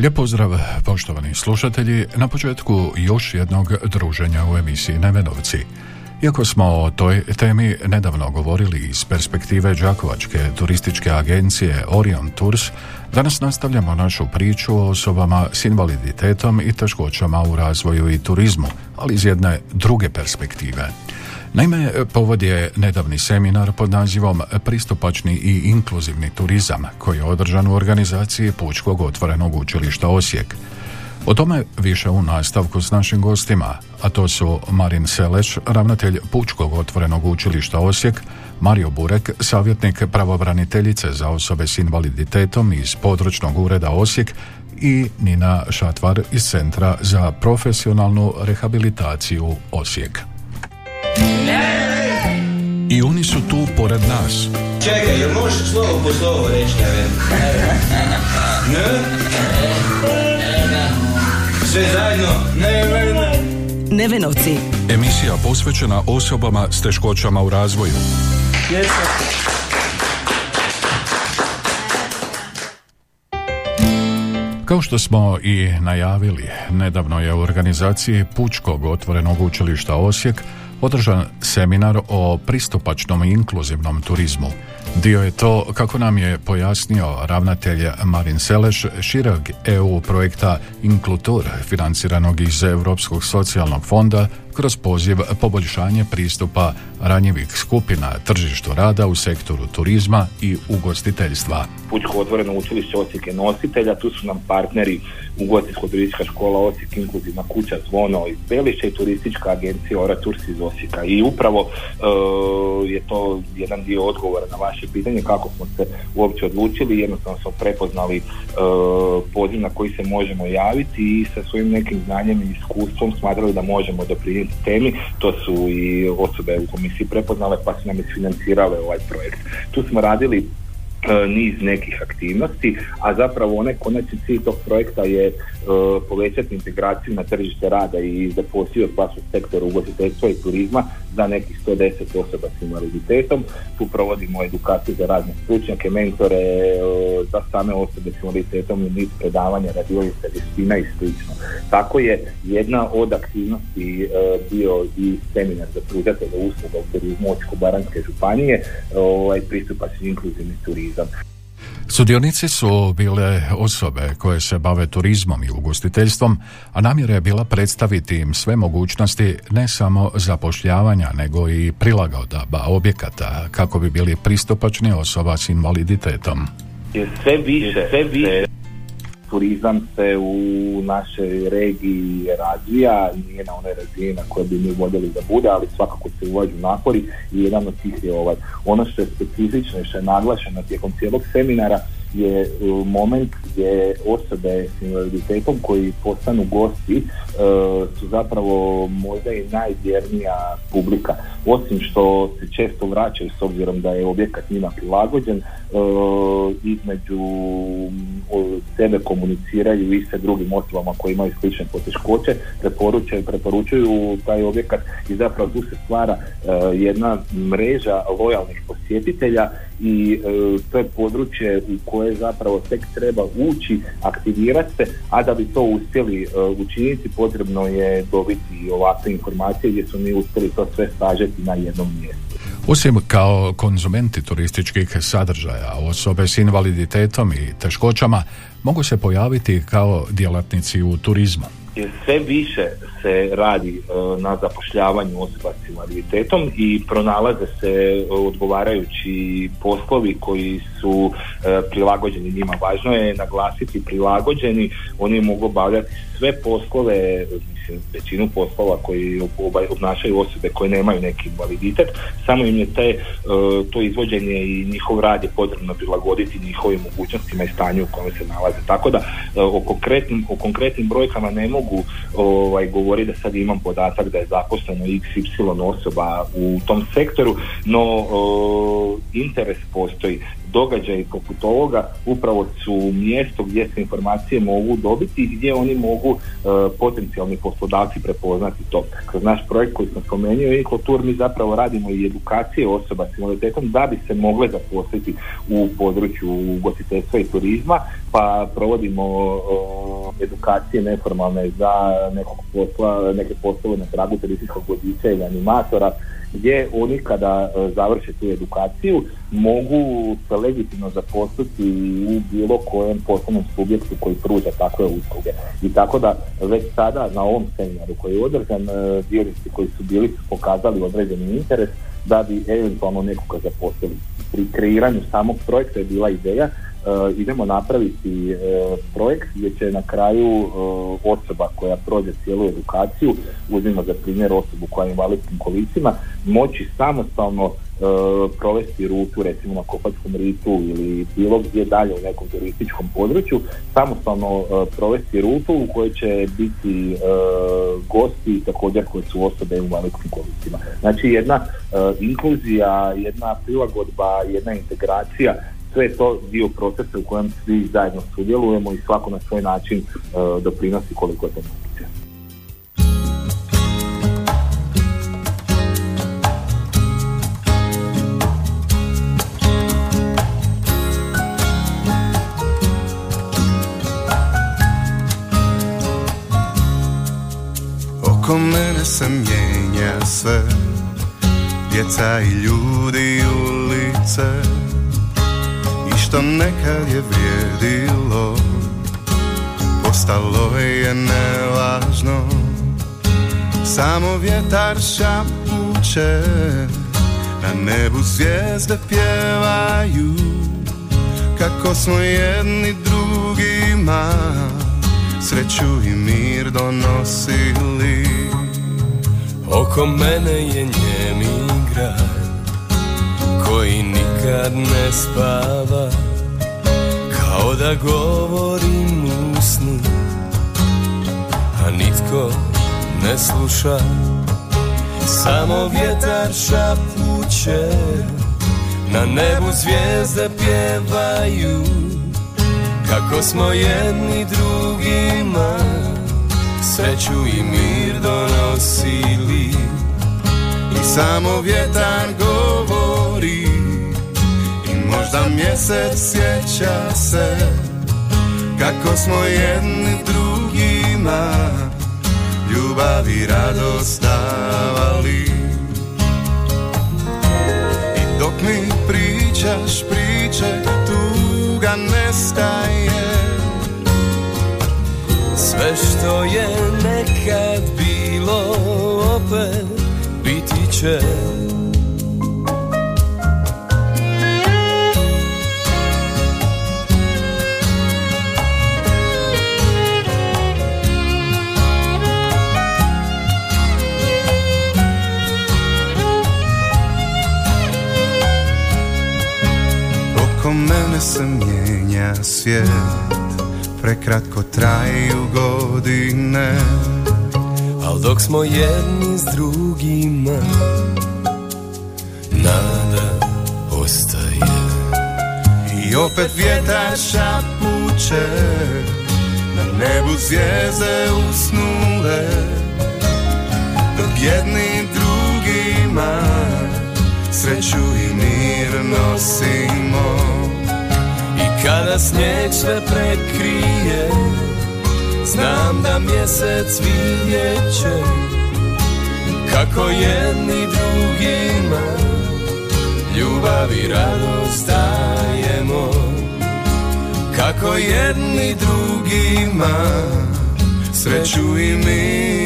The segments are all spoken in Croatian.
Lijep pozdrav, poštovani slušatelji, na početku još jednog druženja u emisiji Nevenovci. Iako smo o toj temi nedavno govorili iz perspektive Đakovačke turističke agencije Orion Tours, danas nastavljamo našu priču o osobama s invaliditetom i teškoćama u razvoju i turizmu, ali iz jedne druge perspektive. Naime, povod je nedavni seminar pod nazivom Pristupačni i inkluzivni turizam, koji je održan u organizaciji Pučkog otvorenog učilišta Osijek. O tome više u nastavku s našim gostima, a to su Marin Seleš, ravnatelj Pučkog otvorenog učilišta Osijek, Mario Burek, savjetnik pravobraniteljice za osobe s invaliditetom iz područnog ureda Osijek i Nina Šatvar iz Centra za profesionalnu rehabilitaciju Osijek. I oni su tu pored nas. Čekaj, jel možeš slovo po slovo reći ne? Ne? Sve zajedno? Ne, ne, ne. Nevenovci. Emisija posvećena osobama s teškoćama u razvoju. Kao što smo i najavili, nedavno je u organizaciji Pučkog otvorenog učilišta Osijek održan seminar o pristupačnom i inkluzivnom turizmu. Dio je to, kako nam je pojasnio ravnatelj Marin Seleš, šireg EU projekta Inklutur, financiranog iz Europskog socijalnog fonda, kroz poziv poboljšanje pristupa ranjivih skupina tržištu rada u sektoru turizma i ugostiteljstva. Pučko otvoreno učilište Osijek je nositelja, tu su nam partneri Ugostiteljsko-turistička škola Osijek, Inkluzivna kuća Zvono iz Belišća i turistička agencija Ora Tours iz Osijeka. I upravo e, je to jedan dio odgovora na vaše pitanje kako smo se uopće odlučili, jednostavno smo prepoznali e, poziv na koji se možemo javiti i sa svojim nekim znanjem i iskustvom smatrali da možemo doprinijeti temi, to su i osobe u komisiji prepoznale pa su nam isfinancirale ovaj projekt. Tu smo radili niz nekih aktivnosti, a zapravo onaj konačni cilj tog projekta je e, povećati integraciju na tržište rada i zaposljivost baš u sektoru ugostiteljstva i turizma za nekih 110 osoba s invaliditetom. Tu provodimo edukaciju za razne stručnjake, mentore, e, za same osobe s invaliditetom i niz predavanja, radiolica, vještina i slično. Tako je jedna od aktivnosti e, bio i seminar za pružatelje usluga u turizmu Osječko-baranjske županije, ovaj pristupačni inkluzivni turizam. Sudionici su bile osobe koje se bave turizmom i ugostiteljstvom, a namjera je bila predstaviti im sve mogućnosti ne samo zapošljavanja, nego i prilagodaba objekata kako bi bili pristupačni osoba s invaliditetom. je sve više, sve više turizam se u našoj regiji razvija, nije na onoj razini na kojoj bi mi voljeli da bude, ali svakako se ulažu napori i jedan od tih je ovaj. Ono što je specifično i što je naglašeno tijekom cijelog seminara je uh, moment gdje osobe s invaliditetom koji postanu gosti uh, su zapravo možda i najvjernija publika. Osim što se često vraćaju s obzirom da je objekat njima prilagođen, uh, između sebe komuniciraju i sa drugim osobama koji imaju slične poteškoće, preporučuju, preporučuju taj objekat i zapravo tu se stvara jedna mreža lojalnih posjetitelja i to je područje u koje zapravo tek treba ući, aktivirati se, a da bi to uspjeli uh, učiniti potrebno je dobiti ovakve informacije gdje su mi uspjeli to sve sažeti na jednom mjestu. Osim kao konzumenti turističkih sadržaja, osobe s invaliditetom i teškoćama mogu se pojaviti kao djelatnici u turizmu. Jer sve više se radi e, na zapošljavanju osoba s invaliditetom i pronalaze se e, odgovarajući poslovi koji su e, prilagođeni njima. Važno je naglasiti prilagođeni, oni mogu obavljati sve poslove većinu poslova koji obnašaju osobe koje nemaju neki invaliditet, samo im je te, e, to izvođenje i njihov rad je potrebno prilagoditi njihovim mogućnostima i stanju u kojem se nalaze. Tako da e, o konkretnim, o konkretnim brojkama ne mogu ovaj, govoriti da sad imam podatak da je zaposleno XY osoba u tom sektoru, no interes postoji događaji poput ovoga upravo su mjesto gdje se informacije mogu dobiti i gdje oni mogu e, potencijalni poslodavci prepoznati to. Kroz naš projekt koji sam spomenuo i kultur mi zapravo radimo i edukacije osoba s invaliditetom da bi se mogle zaposliti u području ugostiteljstva i turizma pa provodimo edukacije neformalne za nekog posla, neke poslove na tragu turističkog vodiča ili animatora gdje oni kada e, završe tu edukaciju mogu se legitimno zaposliti u bilo kojem poslovnom subjektu koji pruža takve usluge. I tako da već sada na ovom seminaru koji je održan, e, dionici koji su bili su pokazali određeni interes da bi eventualno nekoga zaposlili. Pri kreiranju samog projekta je bila ideja idemo napraviti uh, projekt gdje će na kraju uh, osoba koja prođe cijelu edukaciju, uzmimo za primjer osobu koja je invalidskim kolicima, moći samostalno provesti rutu recimo na Kopačkom ritu ili bilo gdje dalje u nekom turističkom području, samostalno provesti rutu u kojoj će biti gosti također koji su osobe u invalidskim kolicima. Znači jedna inkluzija, jedna prilagodba, jedna integracija sve to dio procesa u kojem svi zajedno sudjelujemo i svako na svoj način uh, doprinosi koliko je to moguće. Oko mene se mijenja sve Djeca i ljudi ulice što nekad je vrijedilo Postalo je nevažno. Samo vjetar šapuće Na nebu zvijezde pjevaju Kako smo jedni drugima Sreću i mir donosili. Oko mene je njemi grad koji nikad ne spava Kao da govorim u snu A nitko ne sluša Samo vjetar šapuće Na nebu zvijezde pjevaju Kako smo jedni drugima Sreću i mir donosili. I samo vjetar govori I možda mjesec sjeća se Kako smo jedni drugima Ljubav i radost davali. I dok mi pričaš priče Tuga nestaje. Sve što je nekad bilo opet biti će Se mijenja svijet. Prekratko traju godine. Al dok smo jedni s drugima Nada ostaje. I opet vjetar šapuće Na nebu zvijezde usnule. Dok jedni drugima Sreću i mir nosimo kada snijeg sve prekrije Znam da mjesec vidjet Kako jedni drugima Ljubav i radost dajemo. Kako jedni drugima Sreću i mi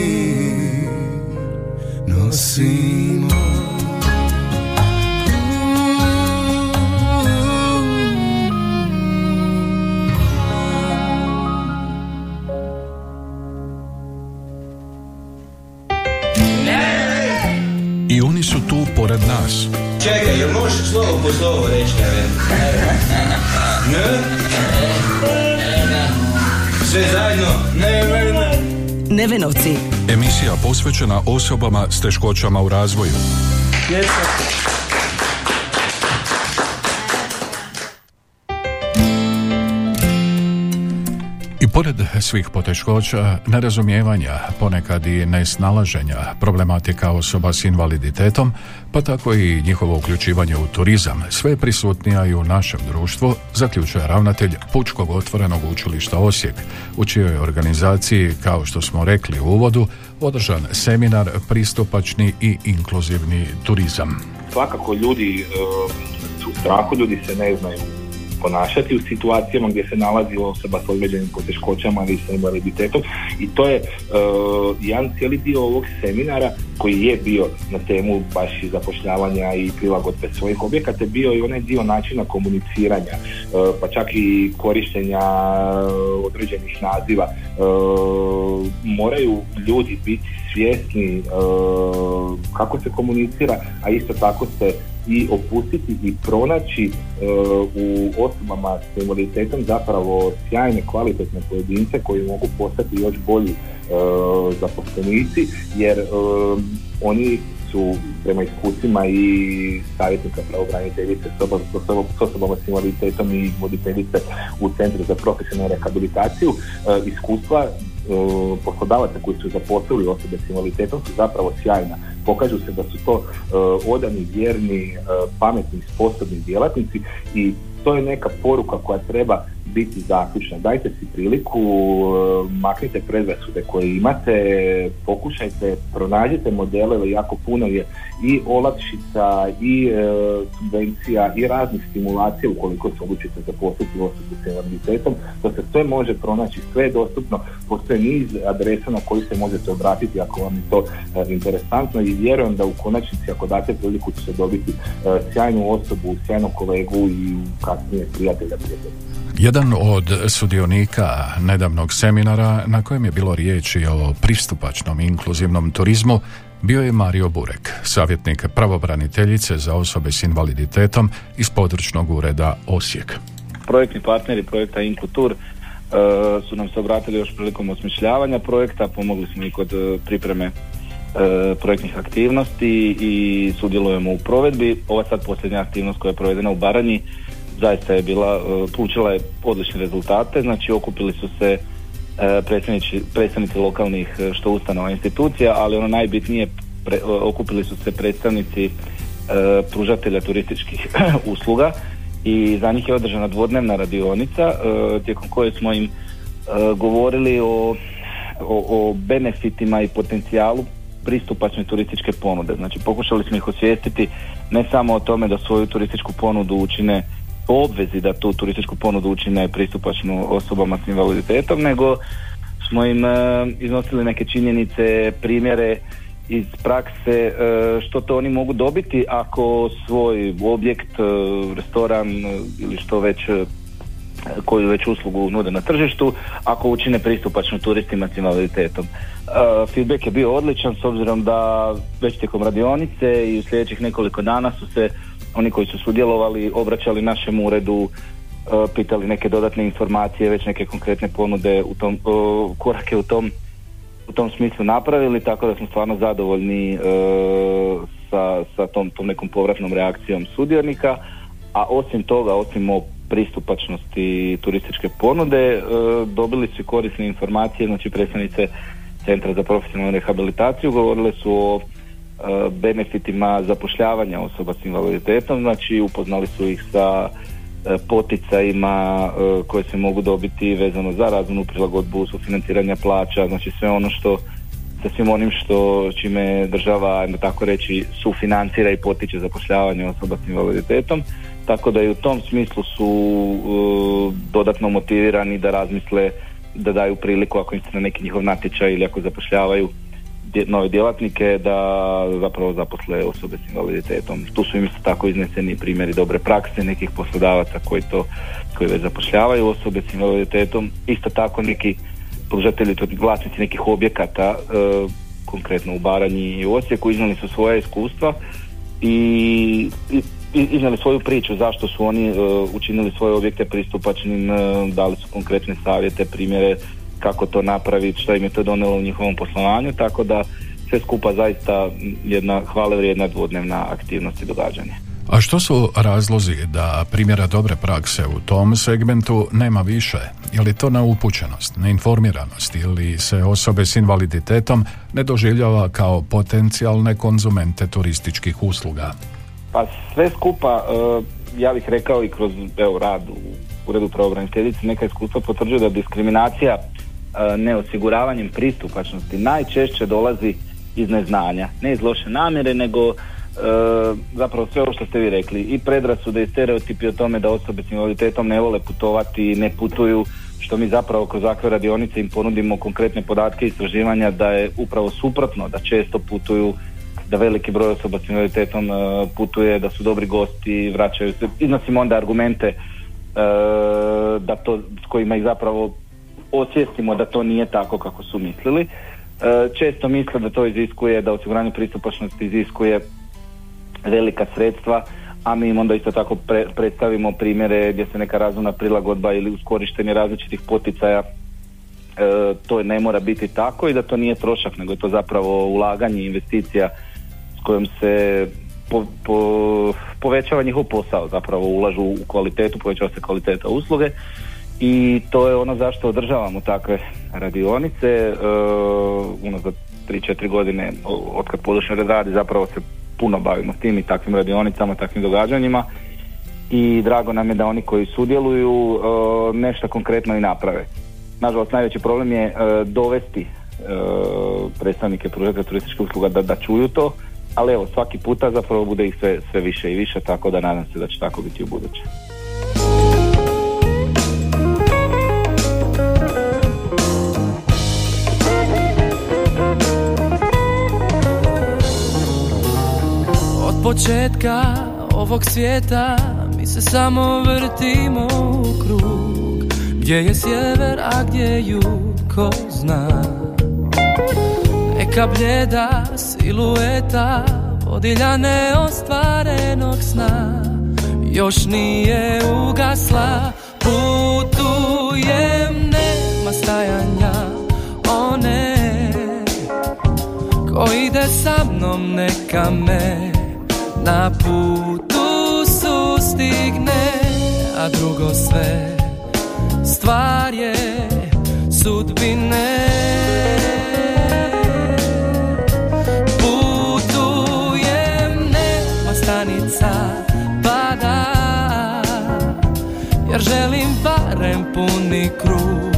Nosimo tu pored nas. Čekaj, jel možeš slovo po slovo reći, ne? Sve zajedno? Ne, ne, ne. Nevenovci. Emisija posvećena osobama s teškoćama u razvoju. Pored svih poteškoća, nerazumijevanja, ponekad i nesnalaženja, problematika osoba s invaliditetom, pa tako i njihovo uključivanje u turizam, sve prisutnija i u našem društvu, zaključuje ravnatelj Pučkog otvorenog učilišta Osijek, u čijoj organizaciji, kao što smo rekli u uvodu, održan seminar Pristupačni i inkluzivni turizam. Svakako ljudi e, strahu, ljudi se ne znaju ponašati u situacijama gdje se nalazi osoba s određenim poteškoćama ili sa invaliditetom. I to je uh, jedan cijeli dio ovog seminara koji je bio na temu baš i zapošljavanja i prilagodbe svojih objekata bio i onaj dio načina komuniciranja uh, pa čak i korištenja uh, određenih naziva. Moraju ljudi biti svjesni kako se komunicira a isto tako se i opustiti i pronaći e, u osobama s invaliditetom zapravo sjajne, kvalitetne pojedince koji mogu postati još bolji e, zaposlenici jer e, oni su prema iskustvima i savjetnika pravobraniteljice s osobama s invaliditetom i voditeljice u Centru za profesionalnu rehabilitaciju iskustva poslodavaca koji su zaposlili osobe s invaliditetom su zapravo sjajna. Pokažu se da su to uh, odani, vjerni, uh, pametni, sposobni djelatnici i to je neka poruka koja treba biti zaključna. Dajte si priliku, e, maknite predrasude koje imate, pokušajte, pronađite modele, jako puno je i olakšica, i e, subvencija, i raznih stimulacija ukoliko se odlučite zaposliti osobu s invaliditetom, to se sve može pronaći, sve je dostupno, postoje niz adresa na koji se možete obratiti ako vam je to e, interesantno i vjerujem da u konačnici ako date priliku ćete dobiti sjajnu osobu, sjajnog kolegu i kasnije prijatelja prijatelja. Jedan od sudionika nedavnog seminara na kojem je bilo riječi o pristupačnom inkluzivnom turizmu bio je Mario Burek, savjetnik pravobraniteljice za osobe s invaliditetom iz područnog ureda Osijek. Projektni partneri projekta Inkutur uh, su nam se obratili još prilikom osmišljavanja projekta, pomogli smo i kod uh, pripreme uh, projektnih aktivnosti i sudjelujemo u provedbi. Ova sad posljednja aktivnost koja je provedena u Baranji zaista je bila, e, polučila je odlične rezultate, znači okupili su se e, predstavnici, predstavnici lokalnih e, što ustanova institucija, ali ono najbitnije okupili su se predstavnici pružatelja turističkih usluga i za njih je održana dvodnevna radionica tijekom koje smo im govorili o, o, o benefitima i potencijalu pristupačne turističke ponude. Znači pokušali smo ih osvijestiti ne samo o tome da svoju turističku ponudu učine obvezi da tu turističku ponudu učine pristupačnu osobama s invaliditetom, nego smo im e, iznosili neke činjenice, primjere iz prakse e, što to oni mogu dobiti ako svoj objekt, e, restoran ili što već koju već uslugu nude na tržištu, ako učine pristupačno turistima s invaliditetom. Feedback je bio odličan s obzirom da već tijekom radionice i u sljedećih nekoliko dana su se oni koji su sudjelovali obraćali našem uredu e, pitali neke dodatne informacije, već neke konkretne ponude u tom, e, korake u tom u tom smislu napravili, tako da smo stvarno zadovoljni e, sa, sa tom, tom nekom povratnom reakcijom sudionika, a osim toga, osim o pristupačnosti turističke ponude, dobili su korisne informacije, znači predstavnice Centra za profesionalnu rehabilitaciju govorile su o benefitima zapošljavanja osoba s invaliditetom, znači upoznali su ih sa e, poticajima e, koje se mogu dobiti vezano za razvojnu prilagodbu, sufinanciranja plaća, znači sve ono što sa svim onim što čime država, ajmo tako reći, sufinancira i potiče zapošljavanje osoba s invaliditetom, tako da i u tom smislu su dodatno motivirani da razmisle da daju priliku ako im se na neki njihov natječaj ili ako zapošljavaju nove djelatnike da zapravo zaposle osobe s invaliditetom. Tu su im isto tako izneseni primjeri dobre prakse nekih poslodavaca koji to koji već zapošljavaju osobe s invaliditetom. Isto tako neki pružatelji, to vlasnici nekih objekata, e, konkretno u Baranji i u Osijeku, iznali su svoja iskustva i, i iznijeli svoju priču zašto su oni učinili svoje objekte pristupačnim, dali su konkretne savjete, primjere kako to napraviti, što im je to donelo u njihovom poslovanju, tako da sve skupa zaista jedna hvale vrijedna dvodnevna aktivnost i događanje. A što su razlozi da primjera dobre prakse u tom segmentu nema više? Je li to neupućenost, neinformiranost ili se osobe s invaliditetom ne doživljava kao potencijalne konzumente turističkih usluga? Pa sve skupa, e, ja bih rekao i kroz evo, rad u uredu pravobraniteljice, neka iskustva potvrđuju da diskriminacija neosiguravanjem pristupačnosti najčešće dolazi iz neznanja, ne iz loše namjere, nego e, zapravo sve ovo što ste vi rekli. I predrasude i stereotipi o tome da osobe s invaliditetom ne vole putovati, ne putuju, što mi zapravo kroz ovakve radionice im ponudimo konkretne podatke i istraživanja da je upravo suprotno, da često putuju, da veliki broj osoba s invaliditetom e, putuje, da su dobri gosti, vraćaju se, iznosimo onda argumente e, da to, s kojima ih zapravo osvijestimo da to nije tako kako su mislili. E, često misle da to iziskuje, da osiguranje pristupačnosti iziskuje velika sredstva, a mi im onda isto tako predstavimo primjere gdje se neka razumna prilagodba ili uskorištenje različitih poticaja e, to ne mora biti tako i da to nije trošak, nego je to zapravo ulaganje investicija s kojom se po, po, povećava njihov posao, zapravo ulažu u kvalitetu, povećava se kvaliteta usluge i to je ono zašto održavamo takve radionice uh, unazad 3-4 godine od kad područni red radi zapravo se puno bavimo s tim i takvim radionicama, takvim događanjima i drago nam je da oni koji sudjeluju uh, nešto konkretno i naprave. Nažalost najveći problem je uh, dovesti uh, predstavnike pružatelja turističkih usluga da, da čuju to, ali evo svaki puta zapravo bude ih sve, sve više i više tako da nadam se da će tako biti u buduće. Početka ovog svijeta mi se samo vrtimo u krug. Gdje je sjever, a gdje je jug, ko zna. Neka bljeda silueta vodilja neostvarenog sna. Još nije ugasla, putujem, nema stajanja One. Ko ide sa mnom neka me na putu sustigne a drugo sve stvar je sudbine. Putujem nema stanica pada jer želim barem puni krug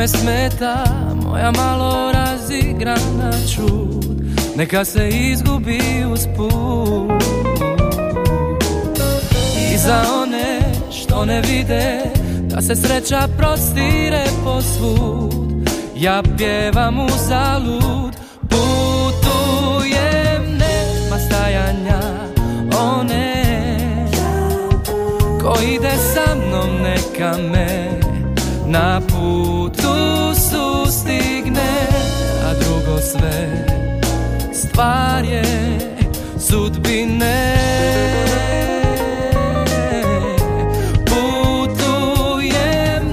Kome smeta moja malo razigrana čud. Neka se izgubi uz put I za one što ne vide Da se sreća prostire po svud Ja pjevam u zalud. Putujem, nema stajanja One Ko ide sa mnom neka me na putu sustigne, a drugo sve stvar je sudbine. Putujem,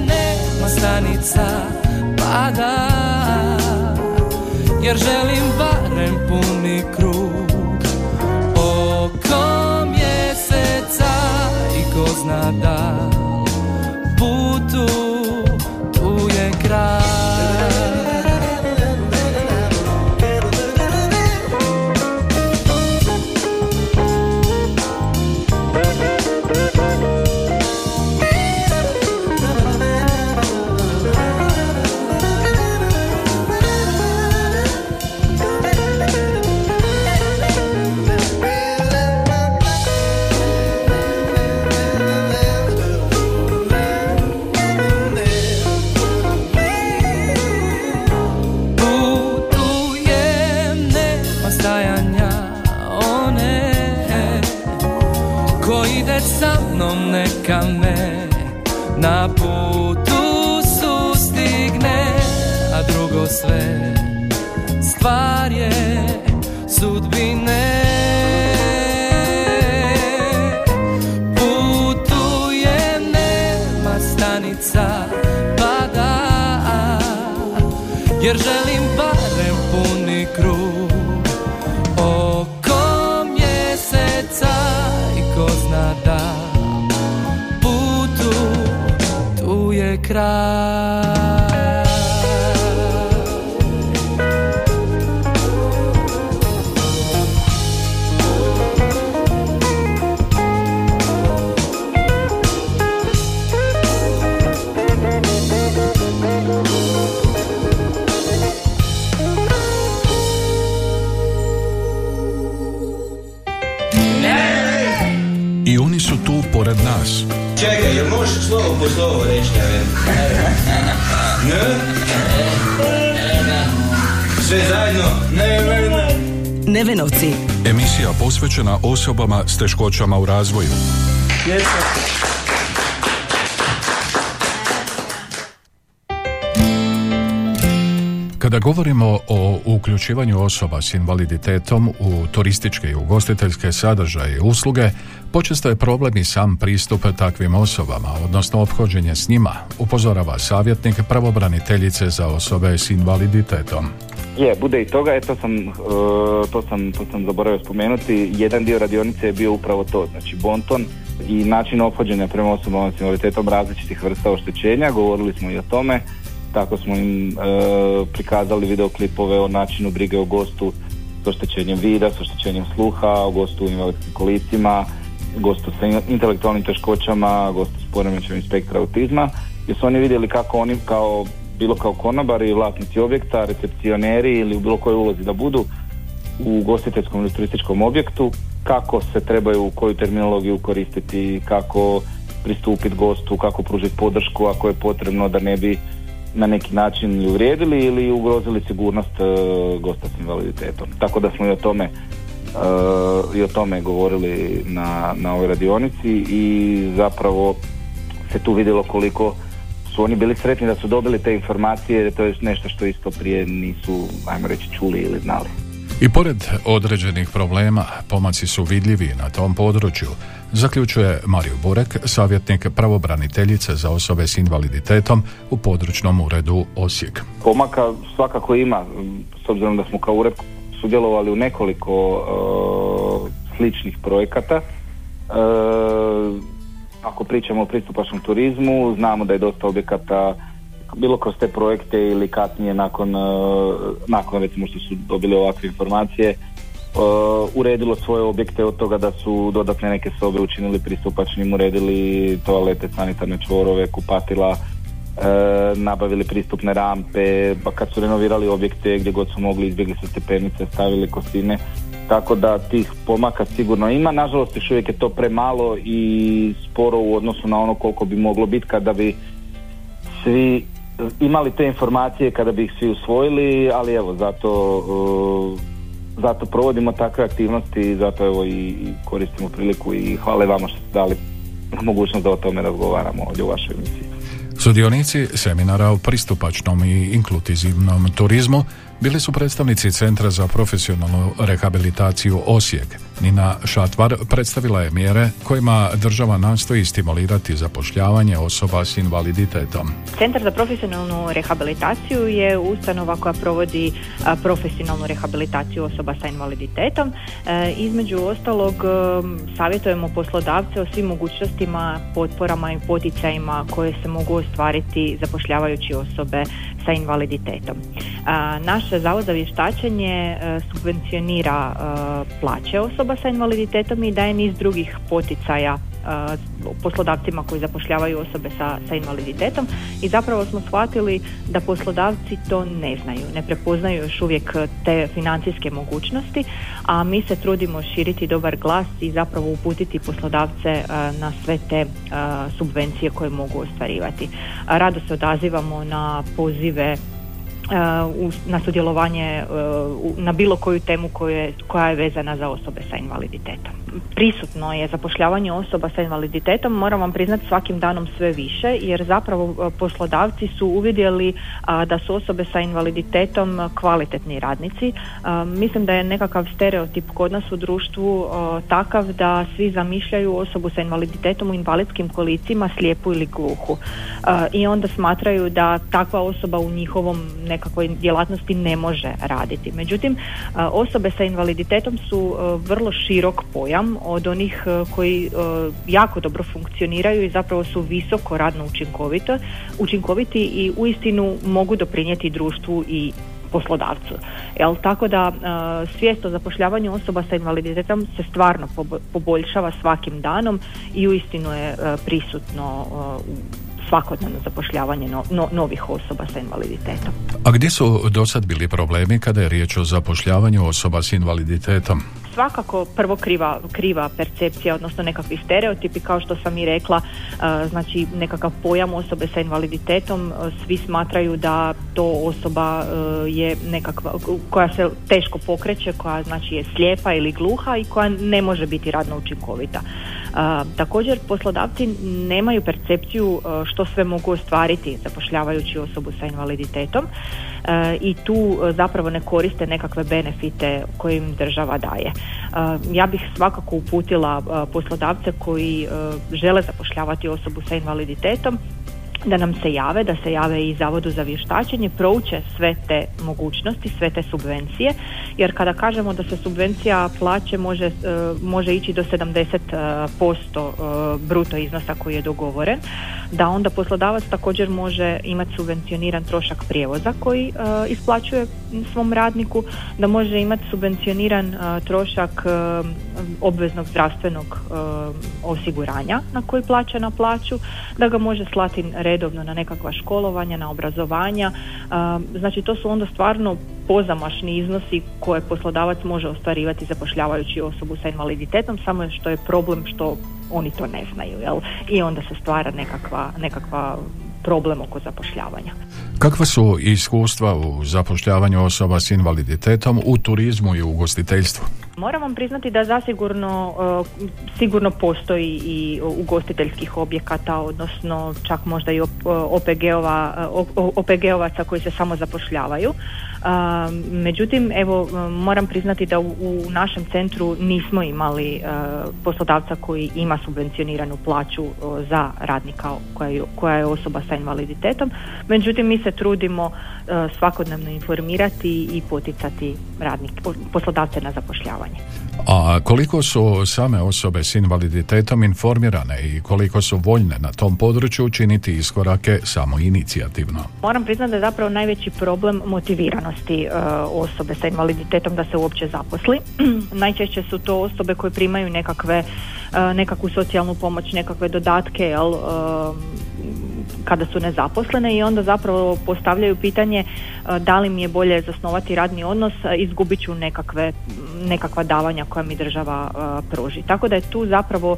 nema stanica pada, jer želim barem puni krug oko mjeseca i ko zna da jednom tu Čekaj, jel možeš slovo po slovo reći Ne? Sve zajedno? Ne, ne, ne. Nevenovci. Emisija posvećena osobama s teškoćama u razvoju. Kada govorimo o uključivanju osoba s invaliditetom u turističke i ugostiteljske sadržaje i usluge, počesto je problem i sam pristup takvim osobama, odnosno ophođenje s njima, upozorava savjetnik pravobraniteljice za osobe s invaliditetom. Je, bude i toga, e, to sam, to sam, to sam zaboravio spomenuti. Jedan dio radionice je bio upravo to, znači bonton i način ophođenja prema osobama s invaliditetom različitih vrsta oštećenja, govorili smo i o tome. Tako smo im e, prikazali videoklipove o načinu brige o gostu s oštećenjem vida, s oštećenjem sluha, o gostu u invalidskim kolicima, gostu sa intelektualnim teškoćama, gostu s poremećajem spektra autizma, jer su oni vidjeli kako oni kao bilo kao konobari, vlasnici objekta, recepcioneri ili u bilo kojoj ulozi da budu u ugostiteljskom ili turističkom objektu, kako se trebaju koju terminologiju koristiti, kako pristupiti gostu, kako pružiti podršku ako je potrebno da ne bi na neki način ili uvrijedili ili ugrozili sigurnost e, gosta s invaliditetom. Tako da smo i o tome i o tome govorili na, na ovoj radionici i zapravo se tu vidjelo koliko su oni bili sretni da su dobili te informacije, to je nešto što isto prije nisu, ajmo reći, čuli ili znali. I pored određenih problema, pomaci su vidljivi na tom području, zaključuje Mario Burek, savjetnik pravobraniteljice za osobe s invaliditetom u područnom uredu Osijek. Pomaka svakako ima, s obzirom da smo kao ured sudjelovali u nekoliko uh, sličnih projekata. Uh, ako pričamo o pristupačnom turizmu, znamo da je dosta objekata bilo kroz te projekte ili kasnije nakon, uh, nakon recimo što su dobili ovakve informacije uh, uredilo svoje objekte od toga da su dodatne neke sobe učinili pristupačnim, uredili toalete, sanitarne čvorove, kupatila, nabavili pristupne rampe, pa kad su renovirali objekte gdje god su mogli izbjegli su stepenice, stavili kostine, tako da tih pomaka sigurno ima, nažalost još uvijek je to premalo i sporo u odnosu na ono koliko bi moglo biti kada bi svi imali te informacije kada bi ih svi usvojili, ali evo zato uh, zato provodimo takve aktivnosti i zato evo i, i koristimo priliku i hvala vama što ste dali mogućnost da o tome razgovaramo ovdje u vašoj emisiji. Sudionici seminara o pristupačnom i inkluzivnom turizmu bili su predstavnici Centra za profesionalnu rehabilitaciju Osijek. Nina Šatvar predstavila je mjere kojima država nastoji stimulirati zapošljavanje osoba s invaliditetom. Centar za profesionalnu rehabilitaciju je ustanova koja provodi profesionalnu rehabilitaciju osoba sa invaliditetom. E, između ostalog savjetujemo poslodavce o svim mogućnostima, potporama i poticajima koje se mogu ostvariti zapošljavajući osobe sa invaliditetom. Naš Zavod za vještačenje e, subvencionira e, plaće osoba sa invaliditetom i daje niz drugih poticaja e, poslodavcima koji zapošljavaju osobe sa, sa invaliditetom i zapravo smo shvatili da poslodavci to ne znaju, ne prepoznaju još uvijek te financijske mogućnosti, a mi se trudimo širiti dobar glas i zapravo uputiti poslodavce na sve te subvencije koje mogu ostvarivati. Rado se odazivamo na pozive na sudjelovanje na bilo koju temu koja je vezana za osobe sa invaliditetom prisutno je zapošljavanje osoba sa invaliditetom, moram vam priznati svakim danom sve više, jer zapravo e, poslodavci su uvidjeli da su osobe sa invaliditetom kvalitetni radnici. mislim da je nekakav stereotip kod nas u društvu takav da svi zamišljaju osobu sa invaliditetom u invalidskim kolicima slijepu ili gluhu. I onda smatraju da takva osoba u njihovom nekakvoj djelatnosti ne može raditi. Međutim, osobe sa invaliditetom su vrlo širok pojam od onih e, koji e, jako dobro funkcioniraju i zapravo su visoko radno učinkovito, učinkoviti i uistinu mogu doprinijeti društvu i poslodavcu. Jel, tako da e, svijest o zapošljavanju osoba sa invaliditetom se stvarno poboljšava svakim danom i uistinu je prisutno svakodnevno zapošljavanje novih osoba sa invaliditetom. A gdje su do sad bili problemi kada je riječ o zapošljavanju osoba s invaliditetom? svakako prvo kriva, kriva percepcija, odnosno nekakvi stereotipi, kao što sam i rekla, e, znači nekakav pojam osobe sa invaliditetom, e, svi smatraju da to osoba e, je nekakva, koja se teško pokreće, koja znači je slijepa ili gluha i koja ne može biti radno učinkovita. Također poslodavci nemaju percepciju što sve mogu ostvariti zapošljavajući osobu sa invaliditetom i tu zapravo ne koriste nekakve benefite koje im država daje. Ja bih svakako uputila poslodavce koji žele zapošljavati osobu sa invaliditetom da nam se jave, da se jave i Zavodu za vještačenje, prouče sve te mogućnosti, sve te subvencije, jer kada kažemo da se subvencija plaće može, e, može ići do 70% e, bruto iznosa koji je dogovoren, da onda poslodavac također može imati subvencioniran trošak prijevoza koji e, isplaćuje svom radniku, da može imati subvencioniran trošak obveznog zdravstvenog osiguranja na koji plaća na plaću, da ga može slati redovno na nekakva školovanja, na obrazovanja. Znači to su onda stvarno pozamašni iznosi koje poslodavac može ostvarivati zapošljavajući osobu sa invaliditetom, samo je što je problem što oni to ne znaju. Jel? I onda se stvara nekakva, nekakva problem oko zapošljavanja. Kakva su iskustva u zapošljavanju osoba s invaliditetom u turizmu i u ugostiteljstvu? Moram vam priznati da zasigurno uh, sigurno postoji i ugostiteljskih objekata, odnosno čak možda i OPG-ova, uh, OPG-ovaca koji se samo zapošljavaju. Međutim, evo moram priznati da u, našem centru nismo imali poslodavca koji ima subvencioniranu plaću za radnika koja je, osoba sa invaliditetom. Međutim, mi se trudimo svakodnevno informirati i poticati radnik, poslodavce na zapošljavanje. A koliko su same osobe s invaliditetom informirane i koliko su voljne na tom području učiniti iskorake samo inicijativno? Moram priznati da je zapravo najveći problem motiviranosti e, osobe sa invaliditetom da se uopće zaposli. Najčešće su to osobe koje primaju nekakve, e, nekakvu socijalnu pomoć, nekakve dodatke, jel, e, kada su nezaposlene i onda zapravo postavljaju pitanje e, da li mi je bolje zasnovati radni odnos, izgubit ću nekakve, nekakva davanja koja mi država e, pruži. Tako da je tu zapravo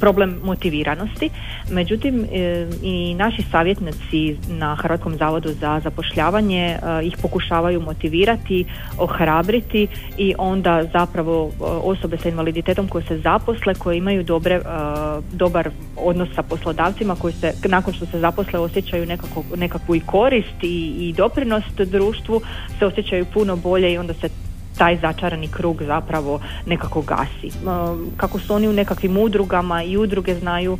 problem motiviranosti. Međutim, e, i naši savjetnici na Hrvatskom zavodu za zapošljavanje ih pokušavaju motivirati, ohrabriti i onda zapravo osobe sa invaliditetom koje se zaposle, koje imaju dobre, dobar odnos sa poslodavcima koji se nakon što se zaposle osjećaju nekako, nekakvu i korist i, i doprinost društvu se osjećaju puno bolje i onda se taj začarani krug zapravo nekako gasi. Kako su oni u nekakvim udrugama i udruge znaju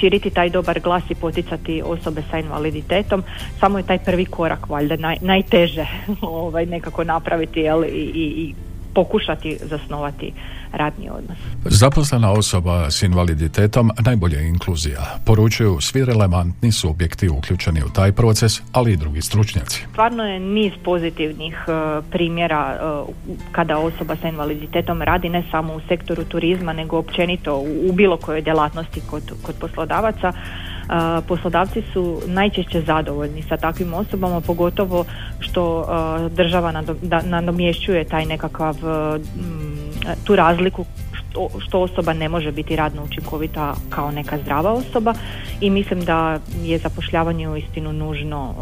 širiti taj dobar glas i poticati osobe sa invaliditetom, samo je taj prvi korak valjda naj, najteže ovaj, nekako napraviti jel, i, i pokušati zasnovati radni odnos. Zaposlena osoba s invaliditetom najbolje je inkluzija. Poručuju svi relevantni subjekti uključeni u taj proces, ali i drugi stručnjaci. Stvarno je niz pozitivnih uh, primjera uh, kada osoba sa invaliditetom radi ne samo u sektoru turizma, nego općenito u, u bilo kojoj djelatnosti kod, kod poslodavaca poslodavci su najčešće zadovoljni sa takvim osobama, pogotovo što država nadomješćuje taj nekakav tu razliku što osoba ne može biti radno učinkovita kao neka zdrava osoba. I mislim da je zapošljavanje uistinu nužno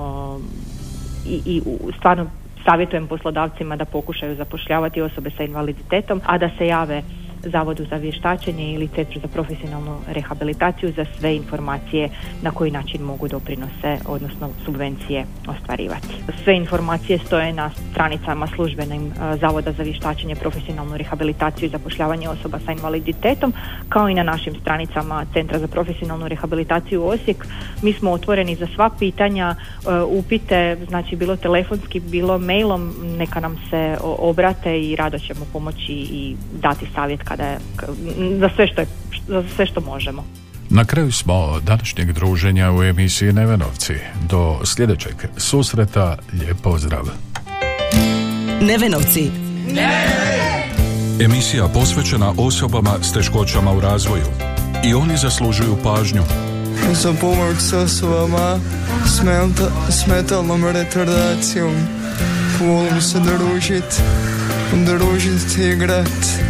i, i stvarno savjetujem poslodavcima da pokušaju zapošljavati osobe sa invaliditetom, a da se jave Zavodu za vještačenje ili Centru za profesionalnu rehabilitaciju za sve informacije na koji način mogu doprinose, odnosno subvencije ostvarivati. Sve informacije stoje na stranicama službenim e, Zavoda za vještačenje, profesionalnu rehabilitaciju i zapošljavanje osoba sa invaliditetom, kao i na našim stranicama Centra za profesionalnu rehabilitaciju Osijek. Mi smo otvoreni za sva pitanja, e, upite, znači bilo telefonski, bilo mailom, neka nam se obrate i rado ćemo pomoći i dati savjet kada je, za sve što, je, za sve što možemo. Na kraju smo današnjeg druženja u emisiji Nevenovci. Do sljedećeg susreta, lijep pozdrav. Nevenovci. Ne! Emisija posvećena osobama s teškoćama u razvoju. I oni zaslužuju pažnju. Za pomoć s osobama s metalnom retardacijom. Volim se družit, družit i igrat